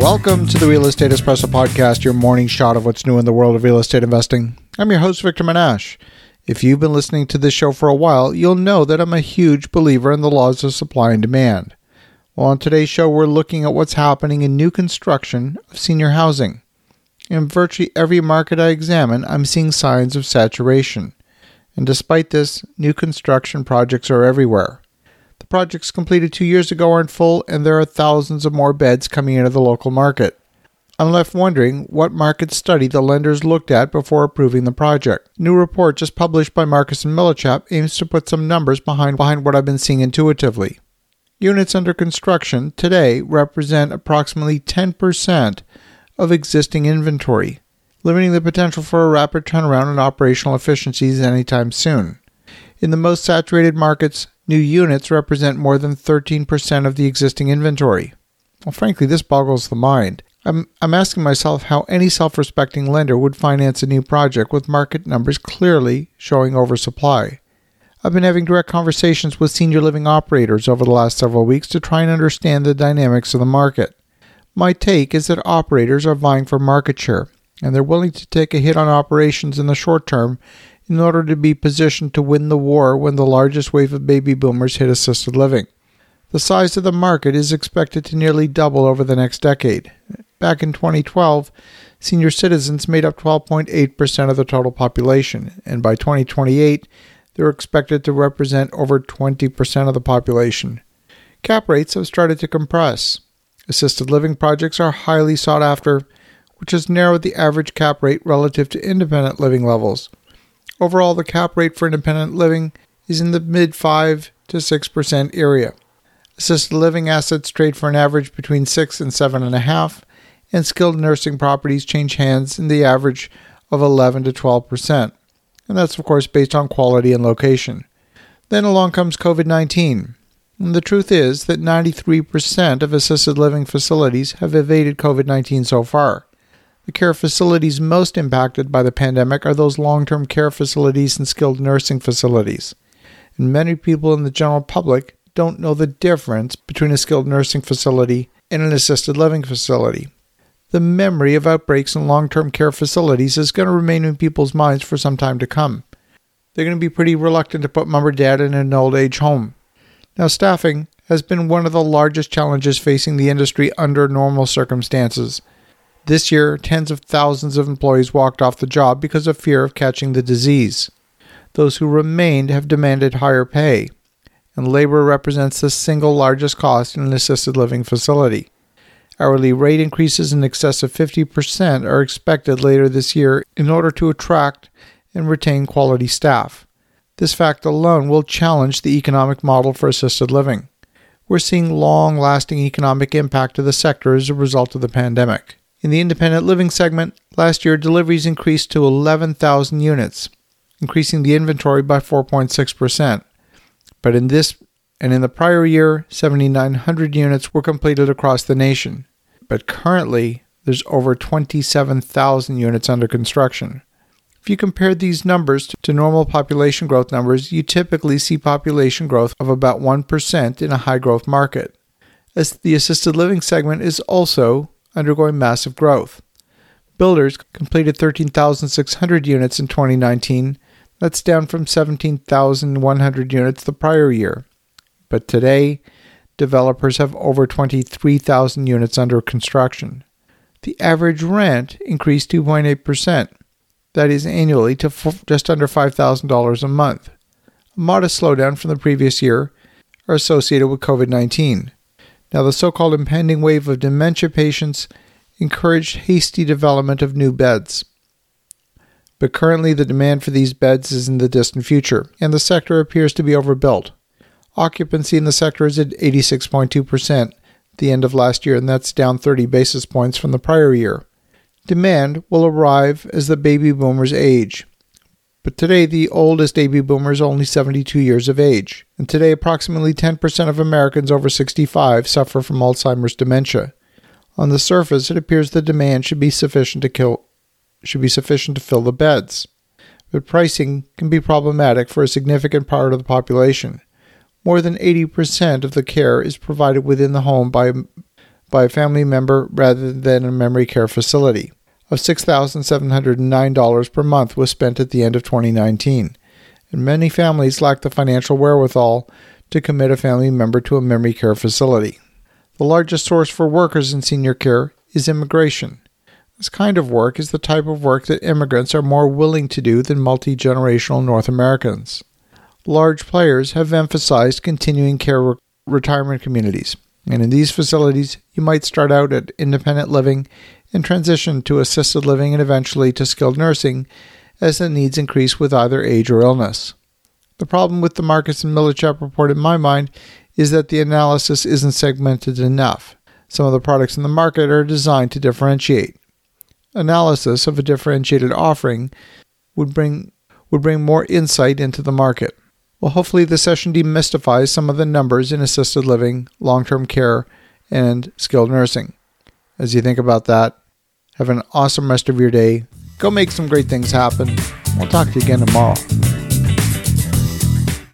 Welcome to the Real Estate Espresso Podcast, your morning shot of what's new in the world of real estate investing. I'm your host, Victor Menasce. If you've been listening to this show for a while, you'll know that I'm a huge believer in the laws of supply and demand. Well, on today's show, we're looking at what's happening in new construction of senior housing. In virtually every market I examine, I'm seeing signs of saturation. And despite this, new construction projects are everywhere. The projects completed two years ago aren't full, and there are thousands of more beds coming into the local market. I'm left wondering what market study the lenders looked at before approving the project. New report just published by Marcus and Millichap aims to put some numbers behind, behind what I've been seeing intuitively. Units under construction today represent approximately 10% of existing inventory, limiting the potential for a rapid turnaround in operational efficiencies anytime soon. In the most saturated markets, new units represent more than 13% of the existing inventory. Well, frankly, this boggles the mind. I'm, I'm asking myself how any self respecting lender would finance a new project with market numbers clearly showing oversupply. I've been having direct conversations with senior living operators over the last several weeks to try and understand the dynamics of the market. My take is that operators are vying for market share, and they're willing to take a hit on operations in the short term in order to be positioned to win the war when the largest wave of baby boomers hit assisted living. The size of the market is expected to nearly double over the next decade. Back in 2012, senior citizens made up 12.8% of the total population, and by 2028, they're expected to represent over 20% of the population. Cap rates have started to compress. Assisted living projects are highly sought after, which has narrowed the average cap rate relative to independent living levels. Overall, the cap rate for independent living is in the mid 5 to 6% area. Assisted living assets trade for an average between 6 and 7.5, and skilled nursing properties change hands in the average of 11 to 12%. And that's, of course, based on quality and location. Then along comes COVID 19. And the truth is that 93% of assisted living facilities have evaded COVID 19 so far. The care facilities most impacted by the pandemic are those long term care facilities and skilled nursing facilities. And many people in the general public don't know the difference between a skilled nursing facility and an assisted living facility. The memory of outbreaks in long term care facilities is going to remain in people's minds for some time to come. They're going to be pretty reluctant to put mom or dad in an old age home. Now, staffing has been one of the largest challenges facing the industry under normal circumstances. This year, tens of thousands of employees walked off the job because of fear of catching the disease. Those who remained have demanded higher pay, and labor represents the single largest cost in an assisted living facility. Hourly rate increases in excess of 50% are expected later this year in order to attract and retain quality staff. This fact alone will challenge the economic model for assisted living. We're seeing long lasting economic impact to the sector as a result of the pandemic. In the independent living segment, last year deliveries increased to 11,000 units, increasing the inventory by 4.6%. But in this and in the prior year, 7,900 units were completed across the nation. But currently, there's over 27,000 units under construction. If you compare these numbers to normal population growth numbers, you typically see population growth of about 1% in a high growth market. As the assisted living segment is also undergoing massive growth. Builders completed 13,600 units in 2019. That's down from 17,100 units the prior year. But today, developers have over 23,000 units under construction. The average rent increased 2.8%, that is annually, to f- just under $5,000 a month. A modest slowdown from the previous year are associated with COVID 19. Now, the so called impending wave of dementia patients encouraged hasty development of new beds. But currently, the demand for these beds is in the distant future, and the sector appears to be overbuilt. Occupancy in the sector is at 86.2% the end of last year, and that's down 30 basis points from the prior year. Demand will arrive as the baby boomers age. But today, the oldest baby boomer is only 72 years of age, and today, approximately 10% of Americans over 65 suffer from Alzheimer's dementia. On the surface, it appears the demand should be sufficient to kill, should be sufficient to fill the beds, but pricing can be problematic for a significant part of the population. More than 80% of the care is provided within the home by by a family member rather than a memory care facility. Of $6,709 per month was spent at the end of 2019, and many families lack the financial wherewithal to commit a family member to a memory care facility. The largest source for workers in senior care is immigration. This kind of work is the type of work that immigrants are more willing to do than multi generational North Americans. Large players have emphasized continuing care re- retirement communities, and in these facilities, you might start out at independent living and transition to assisted living and eventually to skilled nursing as the needs increase with either age or illness. The problem with the Marcus and Millichap report, in my mind, is that the analysis isn't segmented enough. Some of the products in the market are designed to differentiate. Analysis of a differentiated offering would bring would bring more insight into the market. Well, hopefully, this session demystifies some of the numbers in assisted living, long term care, and skilled nursing. As you think about that, have an awesome rest of your day. Go make some great things happen. We'll talk to you again tomorrow.